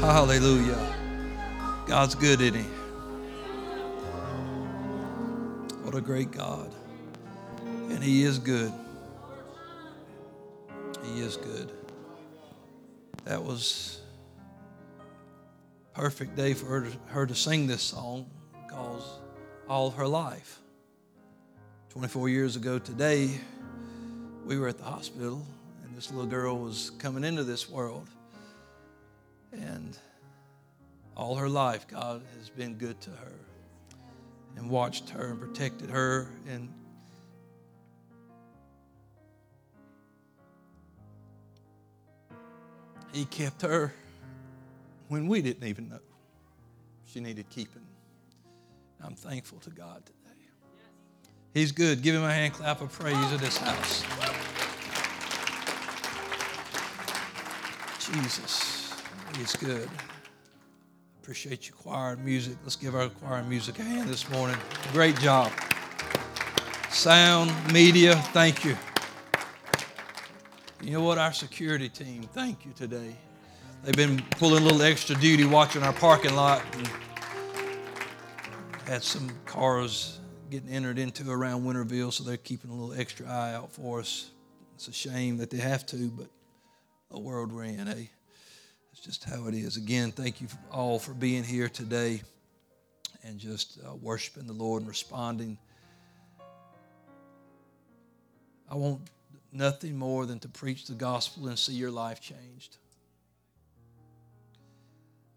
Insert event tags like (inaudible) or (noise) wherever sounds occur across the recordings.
Hallelujah. God's good, isn't He? What a great God. And He is good. He is good. That was perfect day for her to, her to sing this song because all of her life, 24 years ago today, we were at the hospital and this little girl was coming into this world. And all her life, God has been good to her and watched her and protected her. And He kept her when we didn't even know she needed keeping. I'm thankful to God today. He's good. Give him a hand clap of praise at this house. Jesus, he's good. Appreciate you, choir and music. Let's give our choir and music a hand this morning. Great job. Sound, media, thank you. You know what? Our security team, thank you today. They've been pulling a little extra duty watching our parking lot and had some cars getting entered into around Winterville, so they're keeping a little extra eye out for us. It's a shame that they have to, but the world we're in, eh? It's just how it is. Again, thank you all for being here today and just uh, worshiping the Lord and responding. I want nothing more than to preach the gospel and see your life changed.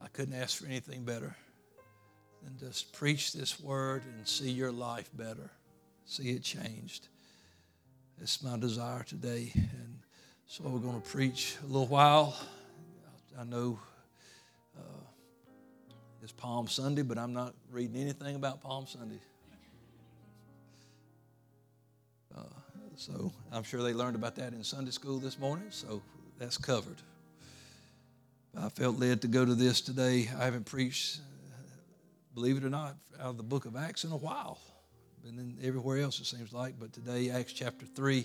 I couldn't ask for anything better than just preach this word and see your life better, see it changed. It's my desire today. And so we're going to preach a little while. I know uh, it's Palm Sunday, but I'm not reading anything about Palm Sunday. Uh, so I'm sure they learned about that in Sunday school this morning, so that's covered. I felt led to go to this today. I haven't preached, believe it or not, out of the book of Acts in a while. Been in everywhere else, it seems like, but today, Acts chapter 3.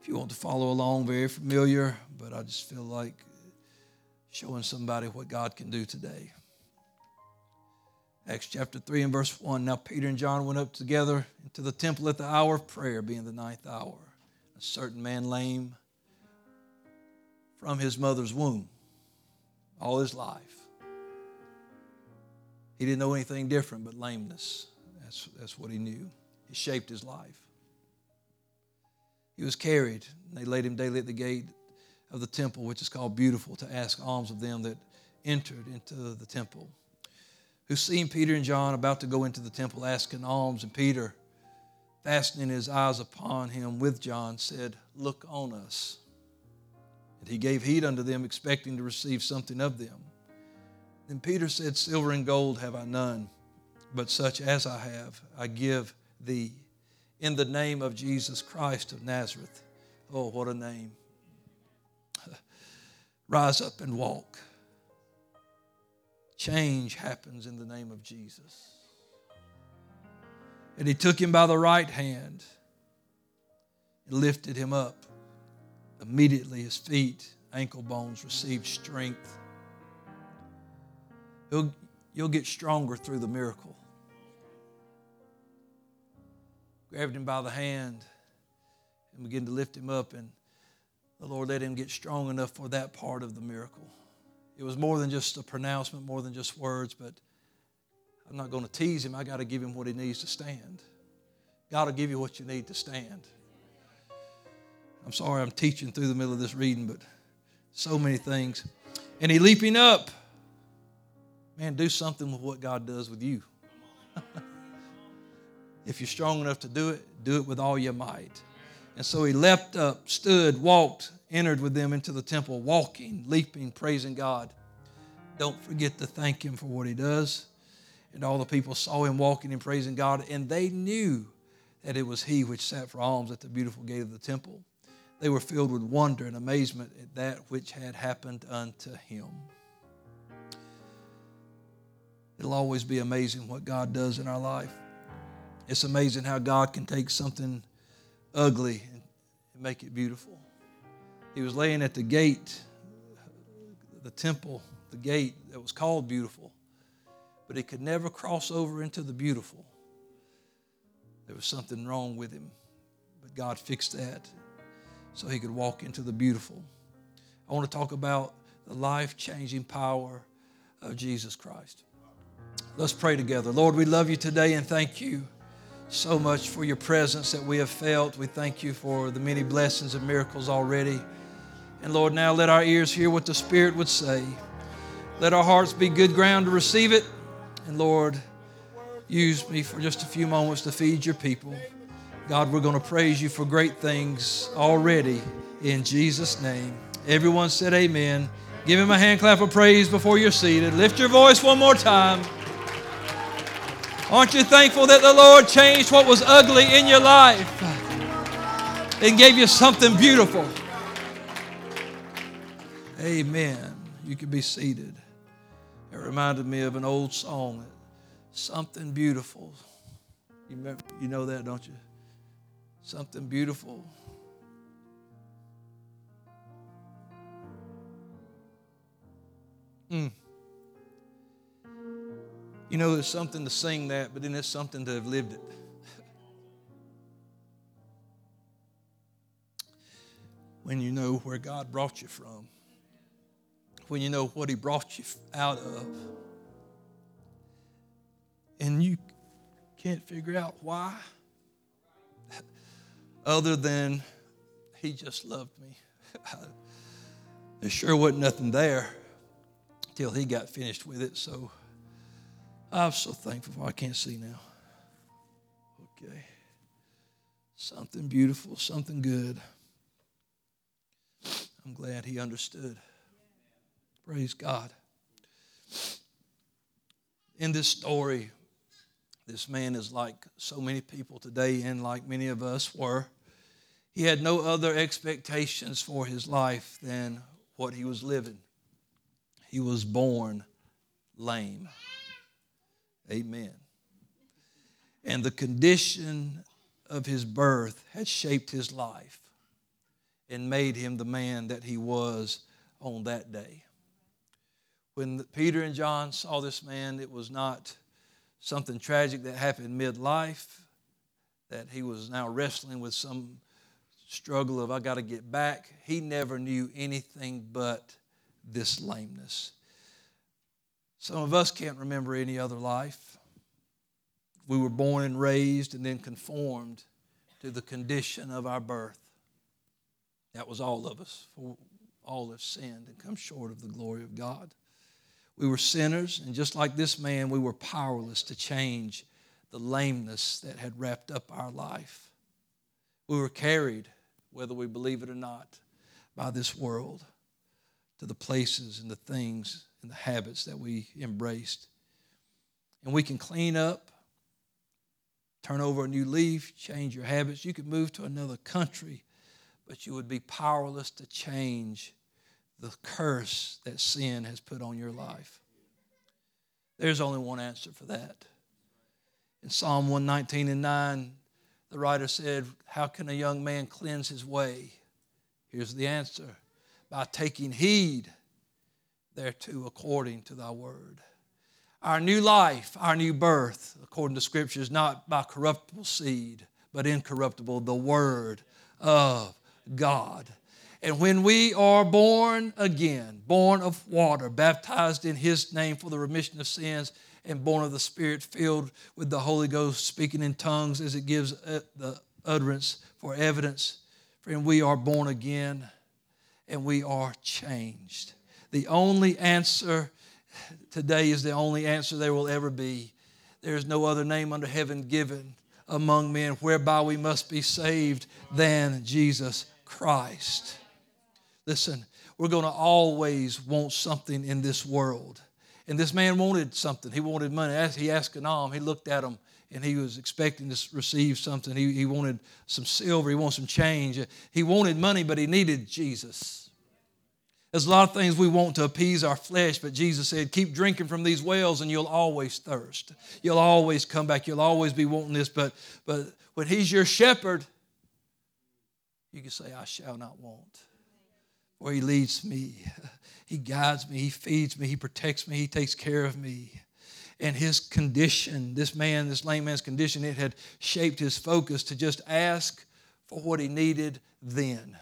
If you want to follow along, very familiar, but I just feel like showing somebody what God can do today. Acts chapter 3 and verse 1. Now Peter and John went up together into the temple at the hour of prayer, being the ninth hour. A certain man lame from his mother's womb all his life. He didn't know anything different but lameness. That's, that's what he knew. It shaped his life. He was carried, and they laid him daily at the gate of the temple, which is called Beautiful, to ask alms of them that entered into the temple. Who seeing Peter and John about to go into the temple asking alms, and Peter, fastening his eyes upon him with John, said, Look on us. And he gave heed unto them, expecting to receive something of them. Then Peter said, Silver and gold have I none, but such as I have, I give thee. In the name of Jesus Christ of Nazareth. Oh, what a name. Rise up and walk. Change happens in the name of Jesus. And he took him by the right hand and lifted him up. Immediately his feet, ankle bones received strength. You'll, you'll get stronger through the miracle. Grabbed him by the hand and began to lift him up, and the Lord let him get strong enough for that part of the miracle. It was more than just a pronouncement, more than just words, but I'm not going to tease him. I got to give him what he needs to stand. God will give you what you need to stand. I'm sorry I'm teaching through the middle of this reading, but so many things. And he leaping up. Man, do something with what God does with you. (laughs) if you're strong enough to do it, do it with all your might. And so he leapt up, stood, walked, entered with them into the temple, walking, leaping, praising God. Don't forget to thank him for what he does. And all the people saw him walking and praising God, and they knew that it was he which sat for alms at the beautiful gate of the temple. They were filled with wonder and amazement at that which had happened unto him. It'll always be amazing what God does in our life. It's amazing how God can take something ugly and make it beautiful. He was laying at the gate, the temple the gate that was called beautiful, but he could never cross over into the beautiful. There was something wrong with him, but God fixed that so he could walk into the beautiful. I want to talk about the life changing power of Jesus Christ. Let's pray together. Lord, we love you today and thank you so much for your presence that we have felt. We thank you for the many blessings and miracles already. And Lord, now let our ears hear what the Spirit would say. Let our hearts be good ground to receive it. And Lord, use me for just a few moments to feed your people. God, we're going to praise you for great things already in Jesus' name. Everyone said amen. Give him a hand clap of praise before you're seated. Lift your voice one more time. Aren't you thankful that the Lord changed what was ugly in your life and gave you something beautiful? Amen. You can be seated. It reminded me of an old song, Something Beautiful. You, remember, you know that, don't you? Something beautiful. Mm. You know, there's something to sing that, but then there's something to have lived it. when you know where God brought you from, when you know what He brought you out of, and you can't figure out why, other than He just loved me. (laughs) there sure wasn't nothing there till He got finished with it, so. I'm so thankful. for I can't see now. Okay. Something beautiful, something good. I'm glad he understood. Praise God. In this story, this man is like so many people today, and like many of us were. He had no other expectations for his life than what he was living. He was born lame. Amen. And the condition of his birth had shaped his life and made him the man that he was on that day. When Peter and John saw this man, it was not something tragic that happened midlife, that he was now wrestling with some struggle of, I got to get back. He never knew anything but this lameness. Some of us can't remember any other life. We were born and raised and then conformed to the condition of our birth. That was all of us, for all have sinned and come short of the glory of God. We were sinners, and just like this man, we were powerless to change the lameness that had wrapped up our life. We were carried, whether we believe it or not, by this world to the places and the things and the habits that we embraced. And we can clean up, turn over a new leaf, change your habits. You could move to another country, but you would be powerless to change the curse that sin has put on your life. There's only one answer for that. In Psalm 119 and 9, the writer said, How can a young man cleanse his way? Here's the answer by taking heed thereto according to thy word. Our new life, our new birth, according to Scripture, is not by corruptible seed, but incorruptible, the word of God. And when we are born again, born of water, baptized in His name for the remission of sins, and born of the Spirit, filled with the Holy Ghost, speaking in tongues as it gives the utterance for evidence, friend, we are born again and we are changed. The only answer today is the only answer there will ever be. There is no other name under heaven given among men whereby we must be saved than Jesus Christ. Listen, we're going to always want something in this world. And this man wanted something. He wanted money. He asked Anam, he looked at him and he was expecting to receive something. He, he wanted some silver, he wanted some change. He wanted money, but he needed Jesus. There's a lot of things we want to appease our flesh, but Jesus said, Keep drinking from these wells and you'll always thirst. You'll always come back. You'll always be wanting this. But, but when He's your shepherd, you can say, I shall not want. where He leads me. (laughs) He guides me, He feeds me, He protects me, He takes care of me. And his condition, this man, this lame man's condition, it had shaped his focus to just ask for what he needed then.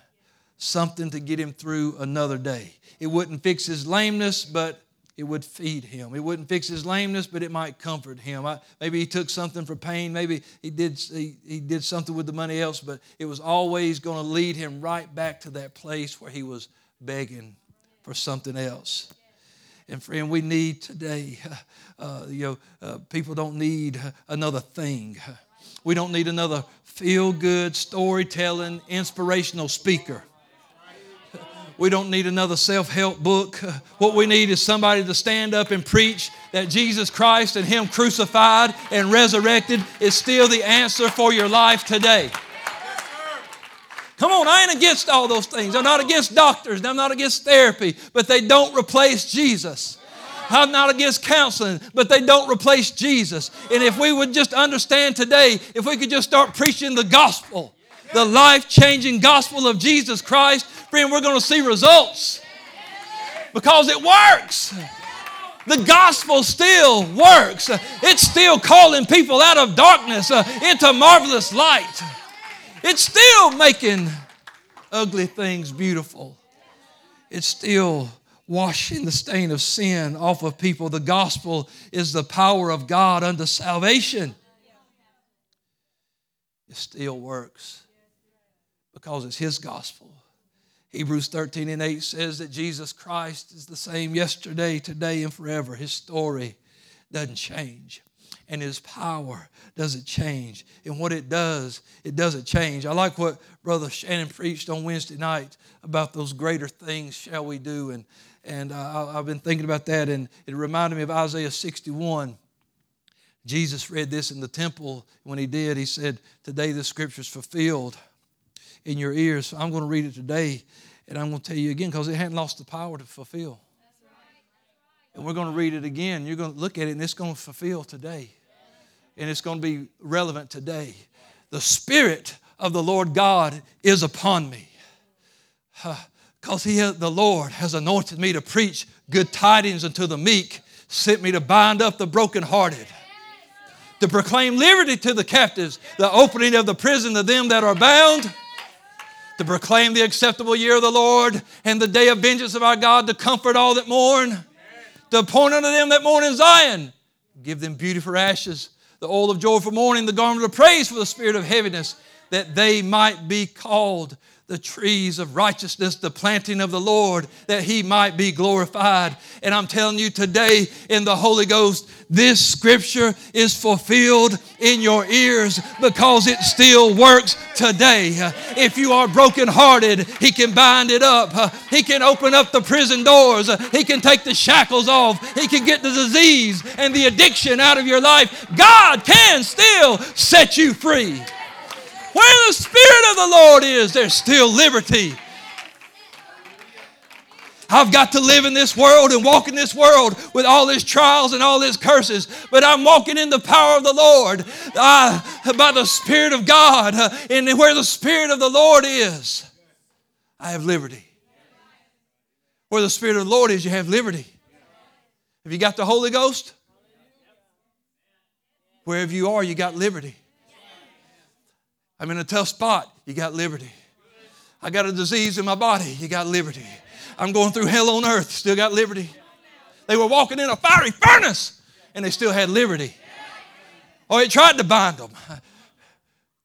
Something to get him through another day. It wouldn't fix his lameness, but it would feed him. It wouldn't fix his lameness, but it might comfort him. I, maybe he took something for pain. Maybe he did, he, he did something with the money else, but it was always going to lead him right back to that place where he was begging for something else. And friend, we need today, (laughs) uh, you know, uh, people don't need another thing. We don't need another feel good, storytelling, inspirational speaker. We don't need another self help book. What we need is somebody to stand up and preach that Jesus Christ and Him crucified and resurrected is still the answer for your life today. Come on, I ain't against all those things. I'm not against doctors, I'm not against therapy, but they don't replace Jesus. I'm not against counseling, but they don't replace Jesus. And if we would just understand today, if we could just start preaching the gospel, the life changing gospel of Jesus Christ, friend, we're going to see results because it works. The gospel still works. It's still calling people out of darkness uh, into marvelous light. It's still making ugly things beautiful. It's still washing the stain of sin off of people. The gospel is the power of God unto salvation. It still works because it's His gospel. Hebrews 13 and 8 says that Jesus Christ is the same yesterday, today, and forever. His story doesn't change and his power doesn't change. And what it does, it doesn't change. I like what Brother Shannon preached on Wednesday night about those greater things shall we do. And, and uh, I've been thinking about that, and it reminded me of Isaiah 61. Jesus read this in the temple. When he did, he said, Today the scripture's fulfilled in your ears. I'm going to read it today, and I'm going to tell you again because it hadn't lost the power to fulfill. And we're going to read it again. You're going to look at it, and it's going to fulfill today and it's going to be relevant today. The Spirit of the Lord God is upon me. Because he, the Lord has anointed me to preach good tidings unto the meek, sent me to bind up the brokenhearted, to proclaim liberty to the captives, the opening of the prison to them that are bound, to proclaim the acceptable year of the Lord and the day of vengeance of our God, to comfort all that mourn, to appoint unto them that mourn in Zion, give them beauty for ashes the oil of joy for mourning, the garment of praise for the spirit of heaviness, that they might be called the trees of righteousness, the planting of the Lord, that he might be glorified. And I'm telling you today in the Holy Ghost, this scripture is fulfilled in your ears because it still works today. If you are brokenhearted, he can bind it up. He can open up the prison doors. He can take the shackles off. He can get the disease and the addiction out of your life. God can still set you free. Where the Spirit of the Lord is, there's still liberty. I've got to live in this world and walk in this world with all these trials and all these curses, but I'm walking in the power of the Lord uh, by the Spirit of God. Uh, and where the Spirit of the Lord is, I have liberty. Where the Spirit of the Lord is, you have liberty. Have you got the Holy Ghost? Wherever you are, you got liberty. I'm in a tough spot. You got liberty. I got a disease in my body. You got liberty. I'm going through hell on earth. Still got liberty. They were walking in a fiery furnace and they still had liberty. Oh, it tried to bind them, (laughs)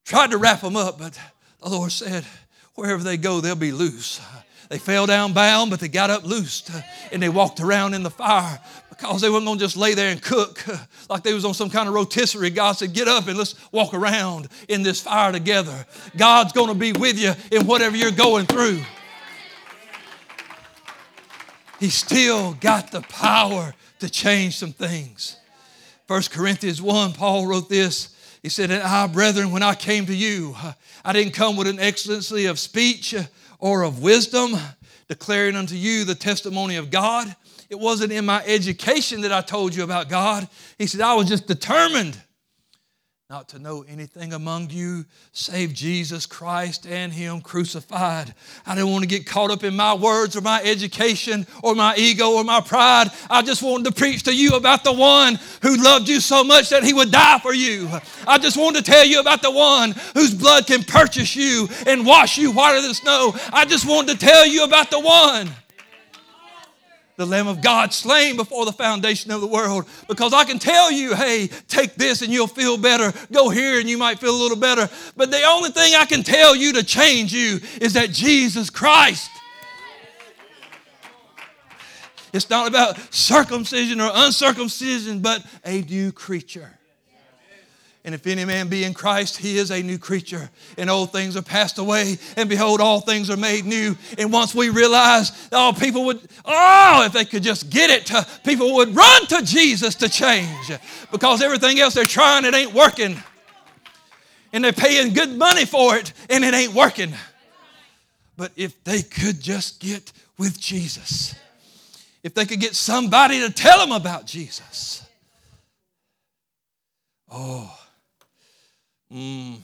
tried to wrap them up, but the Lord said, wherever they go, they'll be loose. They fell down bound, but they got up loosed uh, and they walked around in the fire because they weren't going to just lay there and cook (laughs) like they was on some kind of rotisserie. God said, get up and let's walk around in this fire together. God's going to be with you in whatever you're going through. He still got the power to change some things. 1 Corinthians 1, Paul wrote this. He said, And I, brethren, when I came to you, I didn't come with an excellency of speech or of wisdom, declaring unto you the testimony of God. It wasn't in my education that I told you about God. He said, I was just determined not to know anything among you save Jesus Christ and Him crucified. I didn't want to get caught up in my words or my education or my ego or my pride. I just wanted to preach to you about the one who loved you so much that He would die for you. I just wanted to tell you about the one whose blood can purchase you and wash you whiter than snow. I just wanted to tell you about the one the Lamb of God slain before the foundation of the world. Because I can tell you, hey, take this and you'll feel better. Go here and you might feel a little better. But the only thing I can tell you to change you is that Jesus Christ. It's not about circumcision or uncircumcision, but a new creature. And if any man be in Christ, he is a new creature. And old things are passed away, and behold, all things are made new. And once we realize, oh, people would, oh, if they could just get it, people would run to Jesus to change. Because everything else they're trying, it ain't working. And they're paying good money for it, and it ain't working. But if they could just get with Jesus, if they could get somebody to tell them about Jesus, oh, Mm.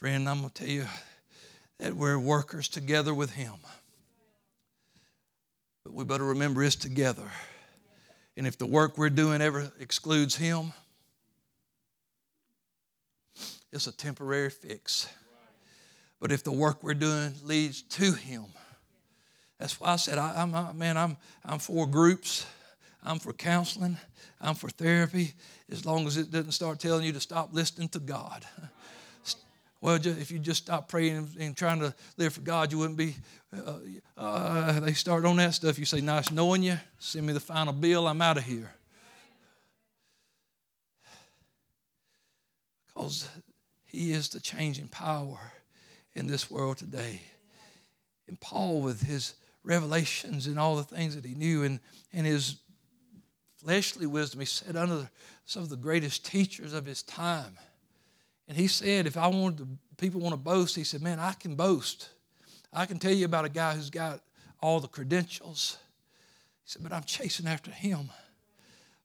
Friend, I'm going to tell you that we're workers together with Him. But we better remember it's together. And if the work we're doing ever excludes Him, it's a temporary fix. But if the work we're doing leads to Him, that's why I said, I, am man, I'm, I'm for groups, I'm for counseling, I'm for therapy, as long as it doesn't start telling you to stop listening to God. (laughs) Well, if you just stop praying and trying to live for God, you wouldn't be. Uh, uh, they start on that stuff. You say, Nice knowing you. Send me the final bill. I'm out of here. Because He is the changing power in this world today. And Paul, with his revelations and all the things that he knew and, and his fleshly wisdom. He said under some of the greatest teachers of his time. And he said, if I wanted to, people want to boast, he said, man, I can boast. I can tell you about a guy who's got all the credentials. He said, but I'm chasing after him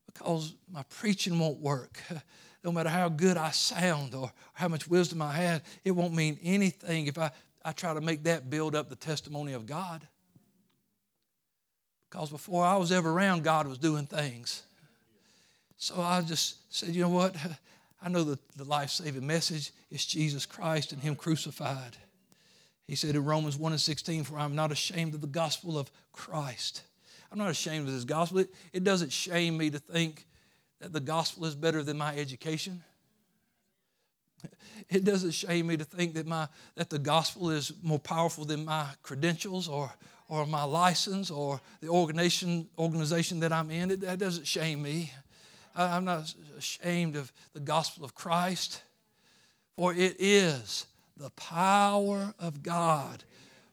because my preaching won't work. (laughs) No matter how good I sound or how much wisdom I have, it won't mean anything if I, I try to make that build up the testimony of God. Because before I was ever around, God was doing things. So I just said, you know what? I know that the life saving message is Jesus Christ and Him crucified. He said in Romans 1 and 16, For I'm not ashamed of the gospel of Christ. I'm not ashamed of this gospel. It, it doesn't shame me to think that the gospel is better than my education. It doesn't shame me to think that, my, that the gospel is more powerful than my credentials or, or my license or the organization, organization that I'm in. It, that doesn't shame me. I, I'm not ashamed of the gospel of Christ, for it is the power of God.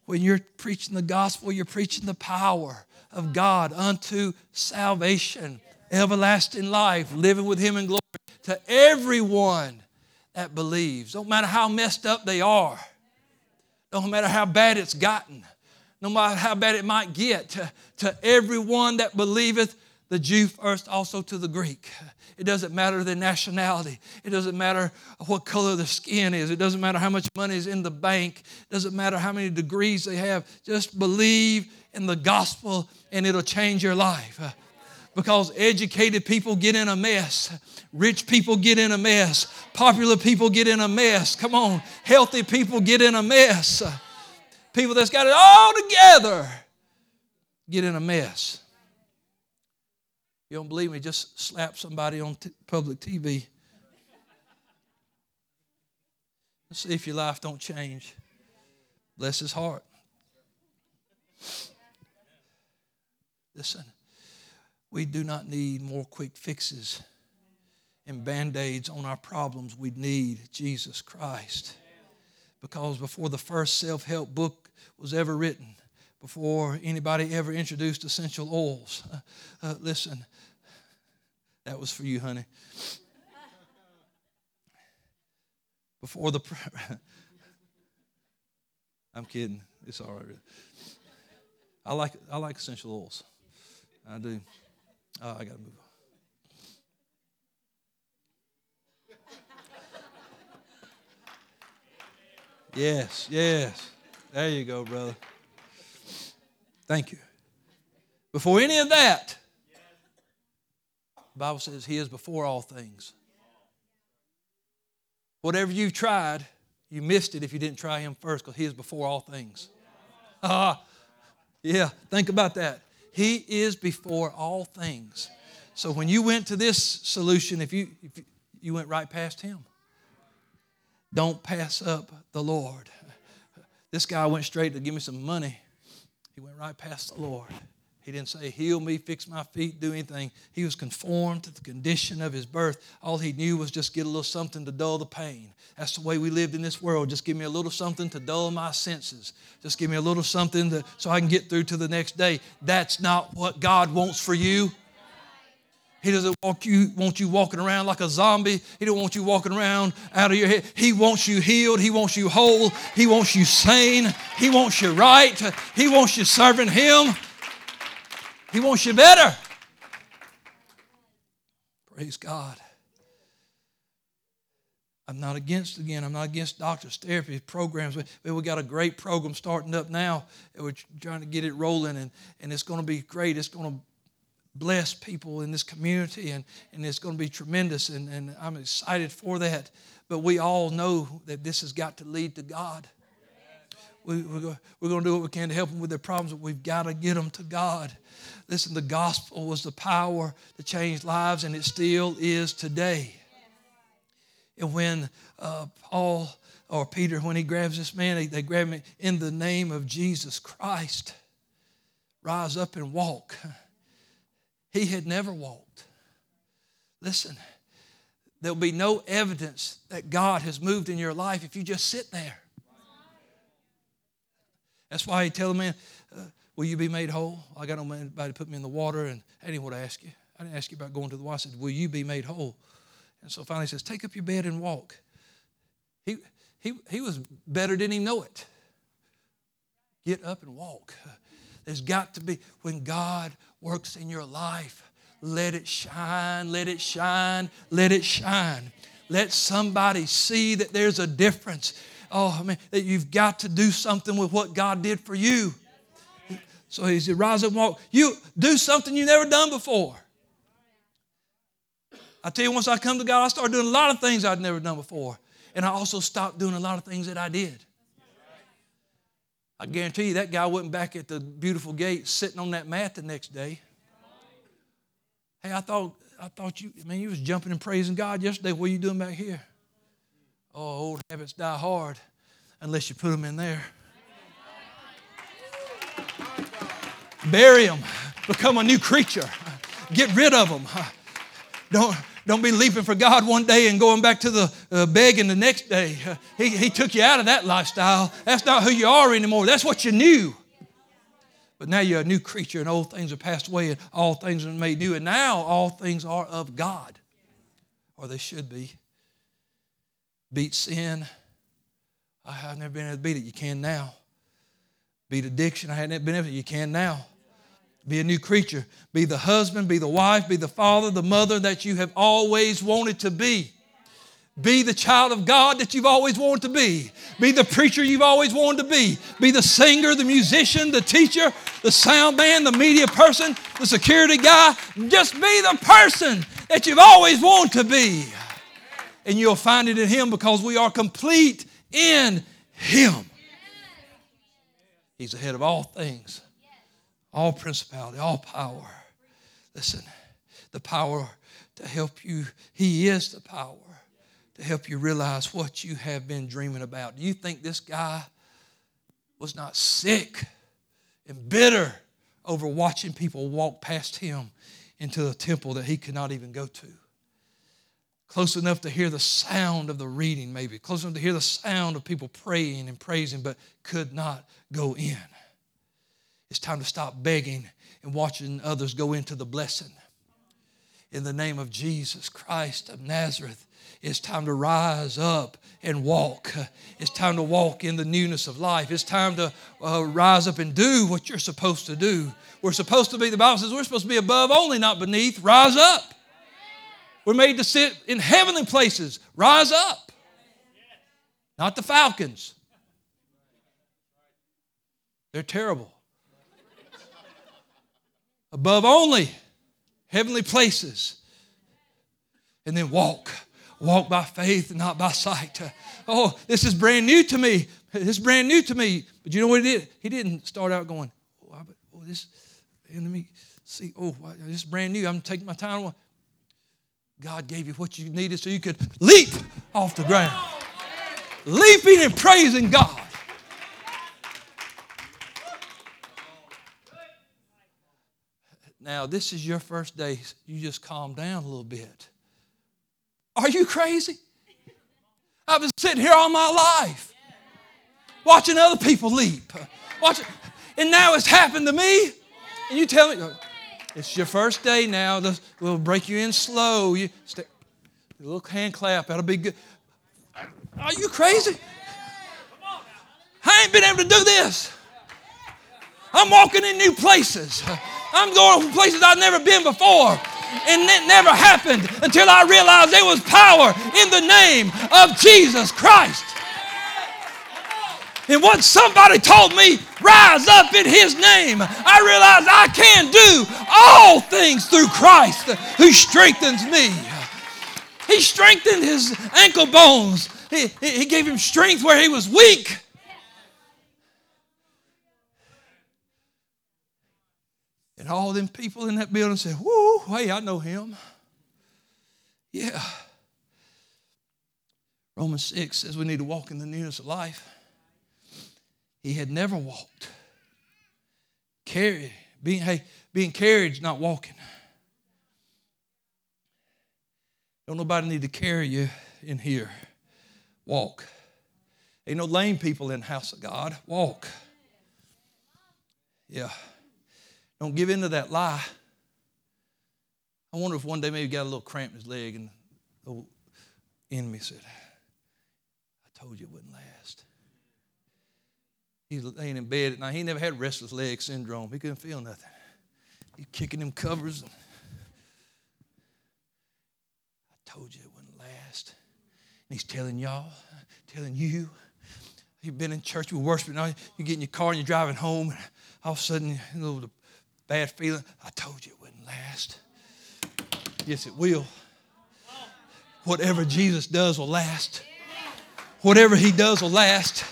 When you're preaching the gospel, you're preaching the power of God unto salvation, everlasting life, living with Him in glory to everyone that believes. Don't matter how messed up they are, don't matter how bad it's gotten no matter how bad it might get, to, to everyone that believeth, the Jew first, also to the Greek. It doesn't matter the nationality. It doesn't matter what color the skin is. It doesn't matter how much money is in the bank. It doesn't matter how many degrees they have. Just believe in the gospel and it'll change your life. Because educated people get in a mess. Rich people get in a mess. Popular people get in a mess. Come on. Healthy people get in a mess people that's got it all together get in a mess. You don't believe me? Just slap somebody on t- public TV. Let's see if your life don't change. Bless his heart. Listen, we do not need more quick fixes and band aids on our problems. We need Jesus Christ. Because before the first self help book was ever written, before anybody ever introduced essential oils. Uh, uh, listen, that was for you, honey. Before the. (laughs) I'm kidding. It's all right. I like, I like essential oils. I do. Oh, I got to move on. Yes, yes. There you go, brother. Thank you. Before any of that, the Bible says He is before all things. Whatever you've tried, you missed it if you didn't try Him first because He is before all things. Ah, yeah, think about that. He is before all things. So when you went to this solution, if you, if you went right past Him, don't pass up the Lord. This guy went straight to give me some money. He went right past the Lord. He didn't say, heal me, fix my feet, do anything. He was conformed to the condition of his birth. All he knew was just get a little something to dull the pain. That's the way we lived in this world. Just give me a little something to dull my senses. Just give me a little something to, so I can get through to the next day. That's not what God wants for you. He doesn't want you, want you walking around like a zombie. He don't want you walking around out of your head. He wants you healed. He wants you whole. He wants you sane. He wants you right. He wants you serving Him. He wants you better. Praise God. I'm not against, again, I'm not against doctors, therapy programs. We, we got a great program starting up now. We're trying to get it rolling, and, and it's going to be great. It's going to bless people in this community, and, and it's going to be tremendous, and, and I'm excited for that. But we all know that this has got to lead to God. We, we're, we're going to do what we can to help them with their problems, but we've got to get them to God. Listen, the gospel was the power to change lives, and it still is today. And when uh, Paul or Peter, when he grabs this man, they, they grab him in the name of Jesus Christ. Rise up and walk. He had never walked. Listen, there'll be no evidence that God has moved in your life if you just sit there. That's why he tell the man, uh, Will you be made whole? I got nobody to put me in the water, and I didn't want to ask you. I didn't ask you about going to the water. I said, Will you be made whole? And so finally he says, Take up your bed and walk. He, he, he was better, didn't even know it. Get up and walk. There's got to be, when God works in your life, let it shine, let it shine, let it shine. Let somebody see that there's a difference. Oh, I mean, that you've got to do something with what God did for you. So he said, Rise and walk. You do something you've never done before. I tell you, once I come to God, I started doing a lot of things I'd never done before. And I also stopped doing a lot of things that I did. I guarantee you that guy wasn't back at the beautiful gate sitting on that mat the next day. Hey, I thought I thought you, man, you was jumping and praising God yesterday. What are you doing back here? Oh, old habits die hard unless you put them in there. Bury them. Become a new creature. Get rid of them. Don't, don't be leaping for God one day and going back to the uh, begging the next day. Uh, he, he took you out of that lifestyle. That's not who you are anymore. That's what you knew. But now you're a new creature, and old things are passed away, and all things are made new. And now all things are of God, or they should be. Beat sin. I have never been able to beat it. You can now. Beat addiction. I hadn't been able to. You can now. Be a new creature. Be the husband, be the wife, be the father, the mother that you have always wanted to be. Be the child of God that you've always wanted to be. Be the preacher you've always wanted to be. Be the singer, the musician, the teacher, the sound man, the media person, the security guy. Just be the person that you've always wanted to be. And you'll find it in Him because we are complete in Him. He's ahead of all things all principality, all power. Listen, the power to help you, He is the power to help you realize what you have been dreaming about. Do you think this guy was not sick and bitter over watching people walk past him into the temple that he could not even go to? Close enough to hear the sound of the reading, maybe, close enough to hear the sound of people praying and praising, but could not go in. It's time to stop begging and watching others go into the blessing. In the name of Jesus Christ of Nazareth, it's time to rise up and walk. It's time to walk in the newness of life. It's time to uh, rise up and do what you're supposed to do. We're supposed to be, the Bible says we're supposed to be above only, not beneath. Rise up. We're made to sit in heavenly places. Rise up. Not the falcons. They're terrible. Above only heavenly places. And then walk. Walk by faith and not by sight. Uh, oh, this is brand new to me. This is brand new to me. But you know what he did? He didn't start out going, oh, oh this, let me see, oh, this is brand new. I'm taking my time. God gave you what you needed so you could leap off the ground. Leaping and praising God. Now, this is your first day. You just calm down a little bit. Are you crazy? I've been sitting here all my life watching other people leap. Watching, and now it's happened to me. And you tell me, it's your first day now. We'll break you in slow. You stay, a little hand clap. That'll be good. Are you crazy? I ain't been able to do this. I'm walking in new places. I'm going places I've never been before. And it never happened until I realized there was power in the name of Jesus Christ. And once somebody told me, rise up in his name, I realized I can do all things through Christ who strengthens me. He strengthened his ankle bones, he, he gave him strength where he was weak. And all them people in that building said, Whoa, hey, I know him. Yeah. Romans 6 says we need to walk in the newness of life. He had never walked. Carried, being, hey, being carried is not walking. Don't nobody need to carry you in here. Walk. Ain't no lame people in the house of God. Walk. Yeah. Don't give in to that lie. I wonder if one day maybe he got a little cramp in his leg and the enemy said, I told you it wouldn't last. He's laying in bed. Now, he never had restless leg syndrome. He couldn't feel nothing. He's kicking them covers. I told you it wouldn't last. And he's telling y'all, telling you, you've been in church, with worshiping, now you get in your car and you're driving home, and all of a sudden, you know, the bad feeling. I told you it wouldn't last. Yes, it will. Whatever Jesus does will last. Whatever he does will last.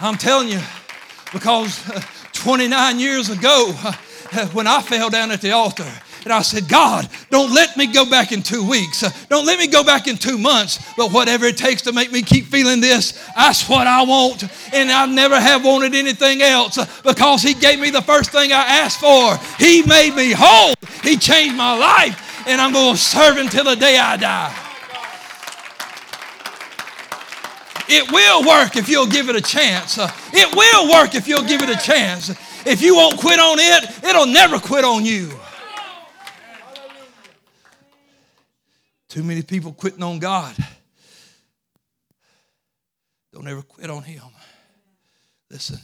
I'm telling you, because uh, 29 years ago, (laughs) when I fell down at the altar, and I said, God, don't let me go back in two weeks. Uh, don't let me go back in two months. But whatever it takes to make me keep feeling this, that's what I want. And I never have wanted anything else uh, because He gave me the first thing I asked for. He made me whole. He changed my life. And I'm going to serve Him till the day I die. It will work if you'll give it a chance. Uh, it will work if you'll give it a chance. If you won't quit on it, it'll never quit on you. Too many people quitting on God. Don't ever quit on Him. Listen,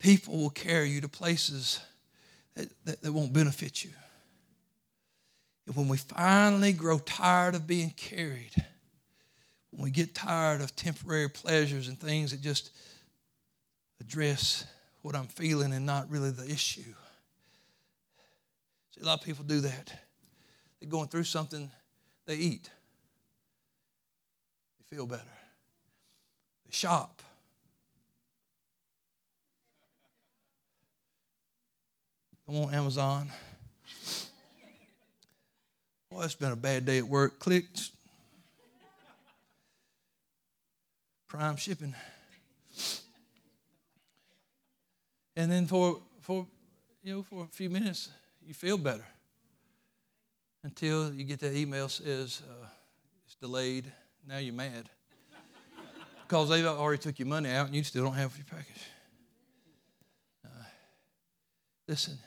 people will carry you to places that, that, that won't benefit you. And when we finally grow tired of being carried, when we get tired of temporary pleasures and things that just address what I'm feeling and not really the issue, See, a lot of people do that. They're going through something, they eat, they feel better, they shop. Come on, Amazon. Boy, it's been a bad day at work. Click. Prime shipping. And then for for you know for a few minutes, you feel better until you get that email says uh, it's delayed. Now you're mad (laughs) because they already took your money out and you still don't have your package. Uh, listen,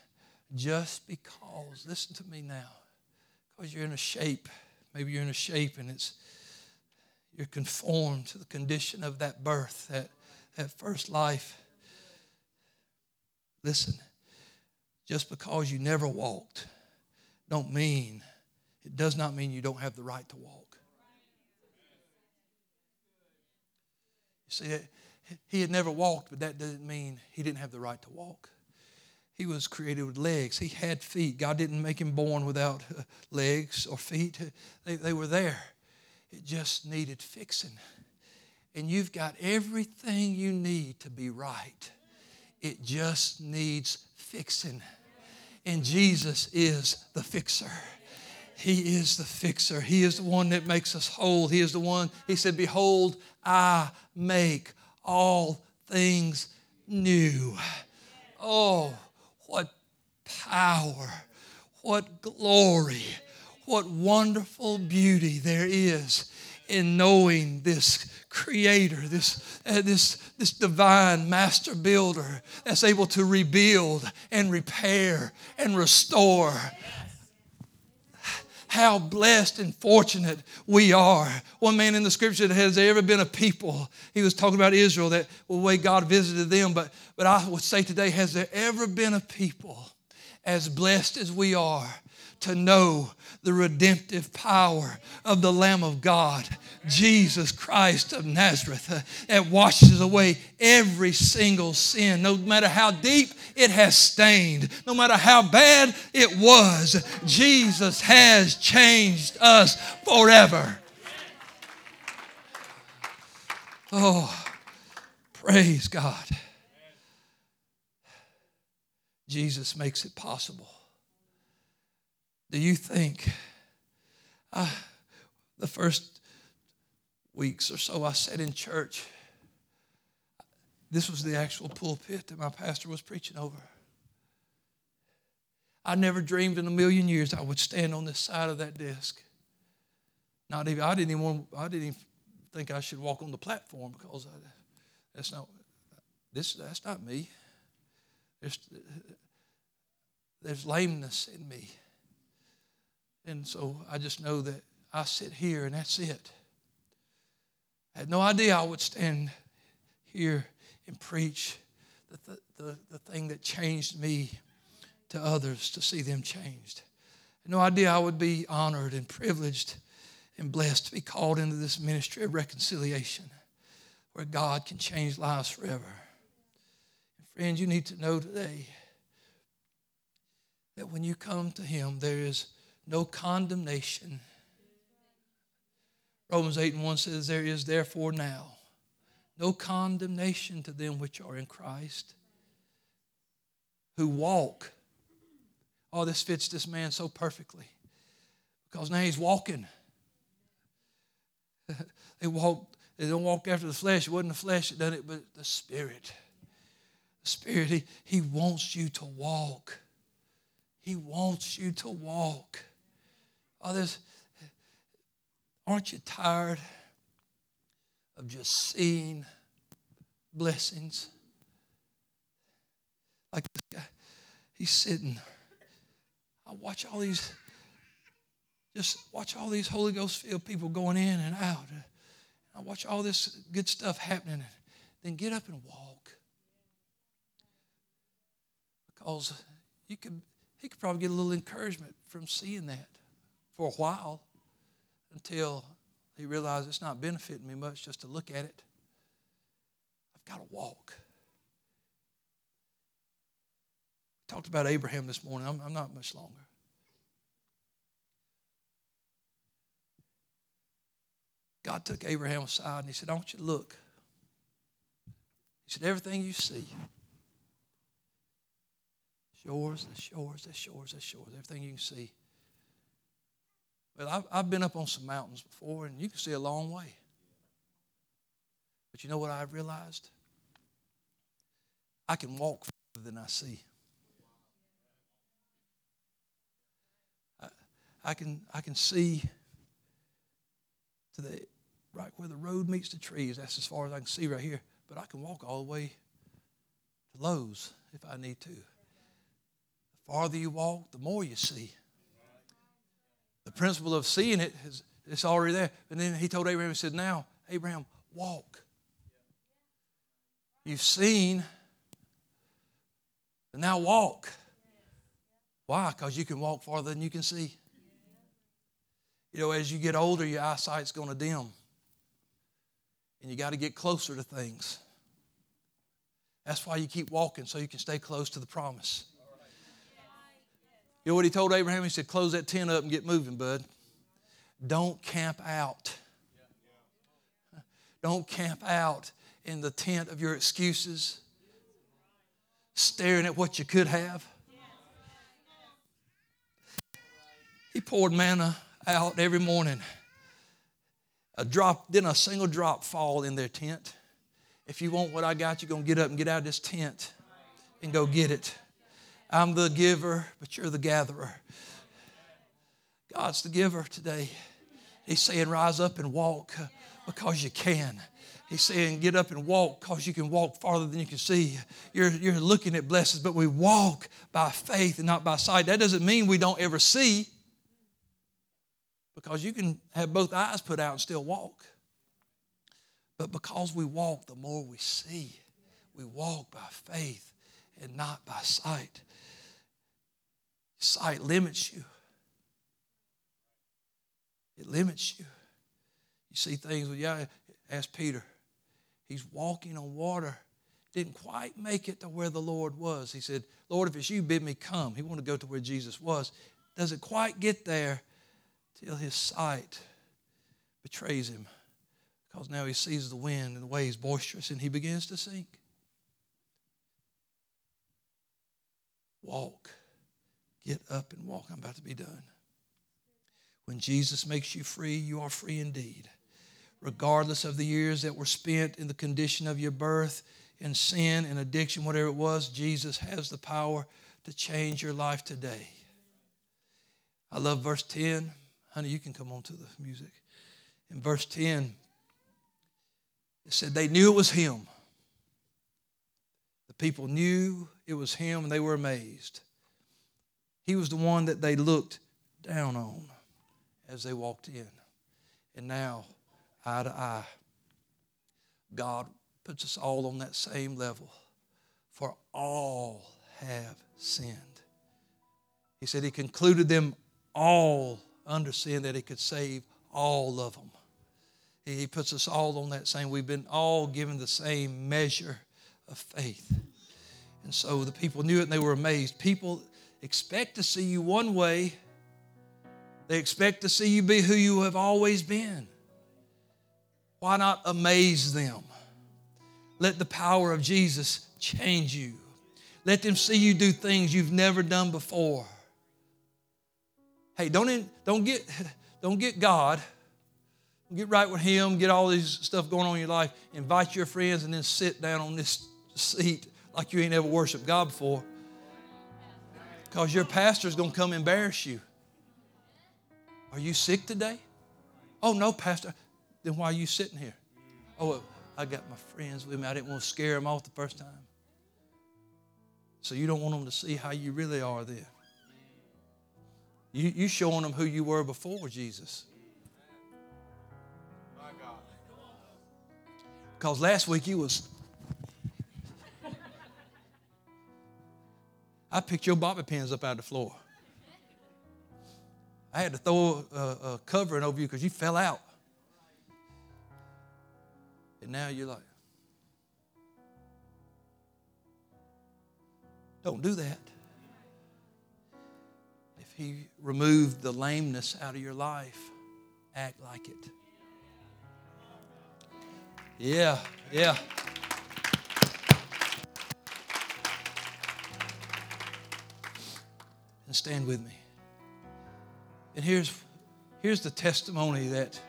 just because, listen to me now, because you're in a shape, maybe you're in a shape and it's you're conformed to the condition of that birth, that, that first life. Listen, just because you never walked don't mean it does not mean you don't have the right to walk You See, he had never walked, but that doesn't mean he didn't have the right to walk. He was created with legs. He had feet. God didn't make him born without uh, legs or feet. They, they were there. It just needed fixing. And you've got everything you need to be right. It just needs fixing. And Jesus is the fixer. He is the fixer. He is the one that makes us whole. He is the one, He said, Behold, I make all things new. Oh, what power, what glory, what wonderful beauty there is in knowing this creator, this, uh, this, this divine master builder that's able to rebuild and repair and restore. How blessed and fortunate we are. One man in the scripture that has there ever been a people, he was talking about Israel, that the way God visited them, but, but I would say today, has there ever been a people as blessed as we are to know the redemptive power of the Lamb of God, Jesus Christ of Nazareth, uh, that washes away every single sin, no matter how deep it has stained, no matter how bad it was. Jesus has changed us forever. Oh, praise God. Jesus makes it possible. Do you think uh, the first weeks or so I sat in church? This was the actual pulpit that my pastor was preaching over. I never dreamed in a million years I would stand on this side of that desk. Not even I didn't even want, I didn't even think I should walk on the platform because I, that's not this that's not me. There's, there's lameness in me. And so I just know that I sit here and that's it. I had no idea I would stand here and preach the, the, the thing that changed me to others to see them changed. No idea I would be honored and privileged and blessed to be called into this ministry of reconciliation where God can change lives forever. And friends, you need to know today that when you come to Him, there is no condemnation. Romans 8 and 1 says, There is therefore now no condemnation to them which are in Christ, who walk. Oh, this fits this man so perfectly because now he's walking. (laughs) they walk, they don't walk after the flesh. It wasn't the flesh that done it, but the Spirit. The Spirit, he, he wants you to walk. He wants you to walk. Others, aren't you tired of just seeing blessings? Like this guy, he's sitting. I watch all these, just watch all these Holy Ghost filled people going in and out. I watch all this good stuff happening. Then get up and walk. Because you could, he could probably get a little encouragement from seeing that for a while until he realized it's not benefiting me much just to look at it. I've got to walk. talked about Abraham this morning. I'm, I'm not much longer. God took Abraham aside and he said, I want you to look. He said, Everything you see, it's yours, that's yours, that's yours, that's yours. Everything you can see. Well, I've, I've been up on some mountains before, and you can see a long way. But you know what I've realized? I can walk further than I see. I, I can, I can see to the right where the road meets the trees. That's as far as I can see right here. But I can walk all the way to Lowe's if I need to. The farther you walk, the more you see. The principle of seeing it is it's already there. And then he told Abraham, he said, Now, Abraham, walk. You've seen, and now walk. Why? Because you can walk farther than you can see. You know, as you get older, your eyesight's going to dim. and you got to get closer to things. That's why you keep walking, so you can stay close to the promise. You know what he told Abraham? He said, Close that tent up and get moving, bud. Don't camp out. Don't camp out in the tent of your excuses, staring at what you could have. He poured manna out every morning. A drop, didn't a single drop fall in their tent. If you want what I got, you're going to get up and get out of this tent and go get it. I'm the giver, but you're the gatherer. God's the giver today. He's saying, rise up and walk uh, because you can. He's saying, get up and walk because you can walk farther than you can see. You're, you're looking at blessings, but we walk by faith and not by sight. That doesn't mean we don't ever see because you can have both eyes put out and still walk. But because we walk, the more we see. We walk by faith and not by sight. Sight limits you. It limits you. You see things, yeah, ask Peter. He's walking on water. Didn't quite make it to where the Lord was. He said, Lord, if it's you, bid me come. He wanted to go to where Jesus was. Doesn't quite get there till his sight betrays him because now he sees the wind and the waves boisterous and he begins to sink. Walk. Get up and walk. I'm about to be done. When Jesus makes you free, you are free indeed. Regardless of the years that were spent in the condition of your birth, in sin and addiction, whatever it was, Jesus has the power to change your life today. I love verse 10. Honey, you can come on to the music. In verse 10, it said they knew it was him. The people knew it was him and they were amazed. He was the one that they looked down on as they walked in. And now, eye to eye, God puts us all on that same level. For all have sinned. He said he concluded them all under sin that he could save all of them. He puts us all on that same, we've been all given the same measure of faith. And so the people knew it and they were amazed. People expect to see you one way, they expect to see you be who you have always been. Why not amaze them? Let the power of Jesus change you. Let them see you do things you've never done before. Hey, don't, don't, get, (laughs) don't get God get right with Him, get all these stuff going on in your life, invite your friends, and then sit down on this seat like you ain't ever worshiped God before. Because your pastor's going to come embarrass you. Are you sick today? Oh, no, Pastor. Then why are you sitting here? Oh, I got my friends with me. I didn't want to scare them off the first time. So you don't want them to see how you really are then. You, you showing them who you were before Jesus. Because last week he was. I picked your bobby pins up out of the floor. I had to throw a, a covering over you because you fell out. And now you're like, don't do that. If he removed the lameness out of your life, act like it. Yeah, yeah. And stand with me. And here's, here's the testimony that,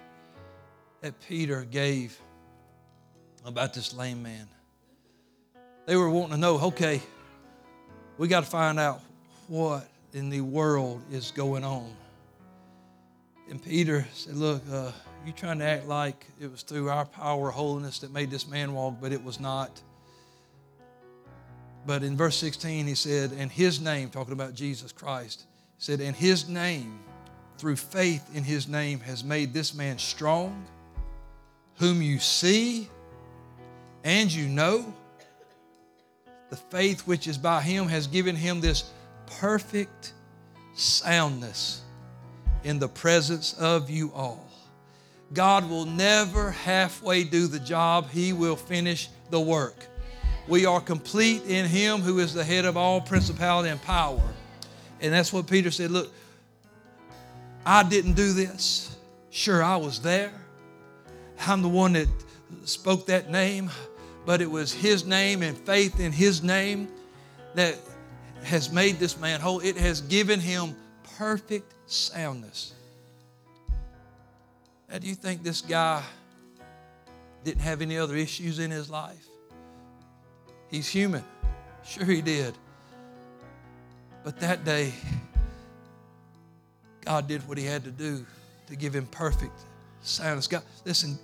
that Peter gave about this lame man. They were wanting to know okay, we got to find out what in the world is going on. And Peter said, Look, uh, you trying to act like it was through our power, holiness that made this man walk, but it was not. But in verse 16, he said, And his name, talking about Jesus Christ, said, "In his name, through faith in his name, has made this man strong, whom you see and you know. The faith which is by him has given him this perfect soundness in the presence of you all. God will never halfway do the job, He will finish the work. We are complete in Him who is the head of all principality and power. And that's what Peter said Look, I didn't do this. Sure, I was there. I'm the one that spoke that name, but it was His name and faith in His name that has made this man whole. It has given him perfect soundness. Now, do you think this guy didn't have any other issues in his life? He's human. Sure, he did. But that day, God did what he had to do to give him perfect soundness. God, listen,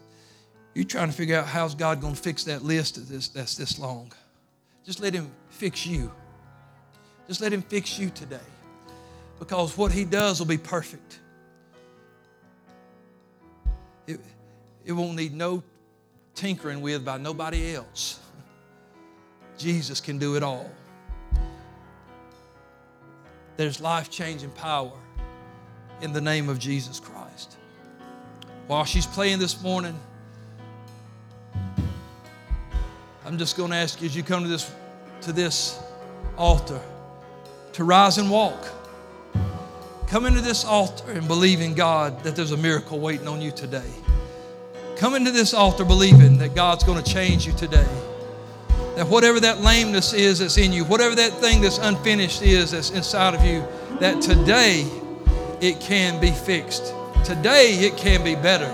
you're trying to figure out how's God going to fix that list that's, this long. Just let him fix you. Just let him fix you today. Because what he does will be perfect. It, it won't need no tinkering with by nobody else. Jesus can do it all. There's life changing power in the name of Jesus Christ. While she's playing this morning, I'm just going to ask you as you come to this, to this altar to rise and walk. Come into this altar and believe in God that there's a miracle waiting on you today. Come into this altar believing that God's going to change you today. That whatever that lameness is that's in you, whatever that thing that's unfinished is that's inside of you, that today it can be fixed. Today it can be better.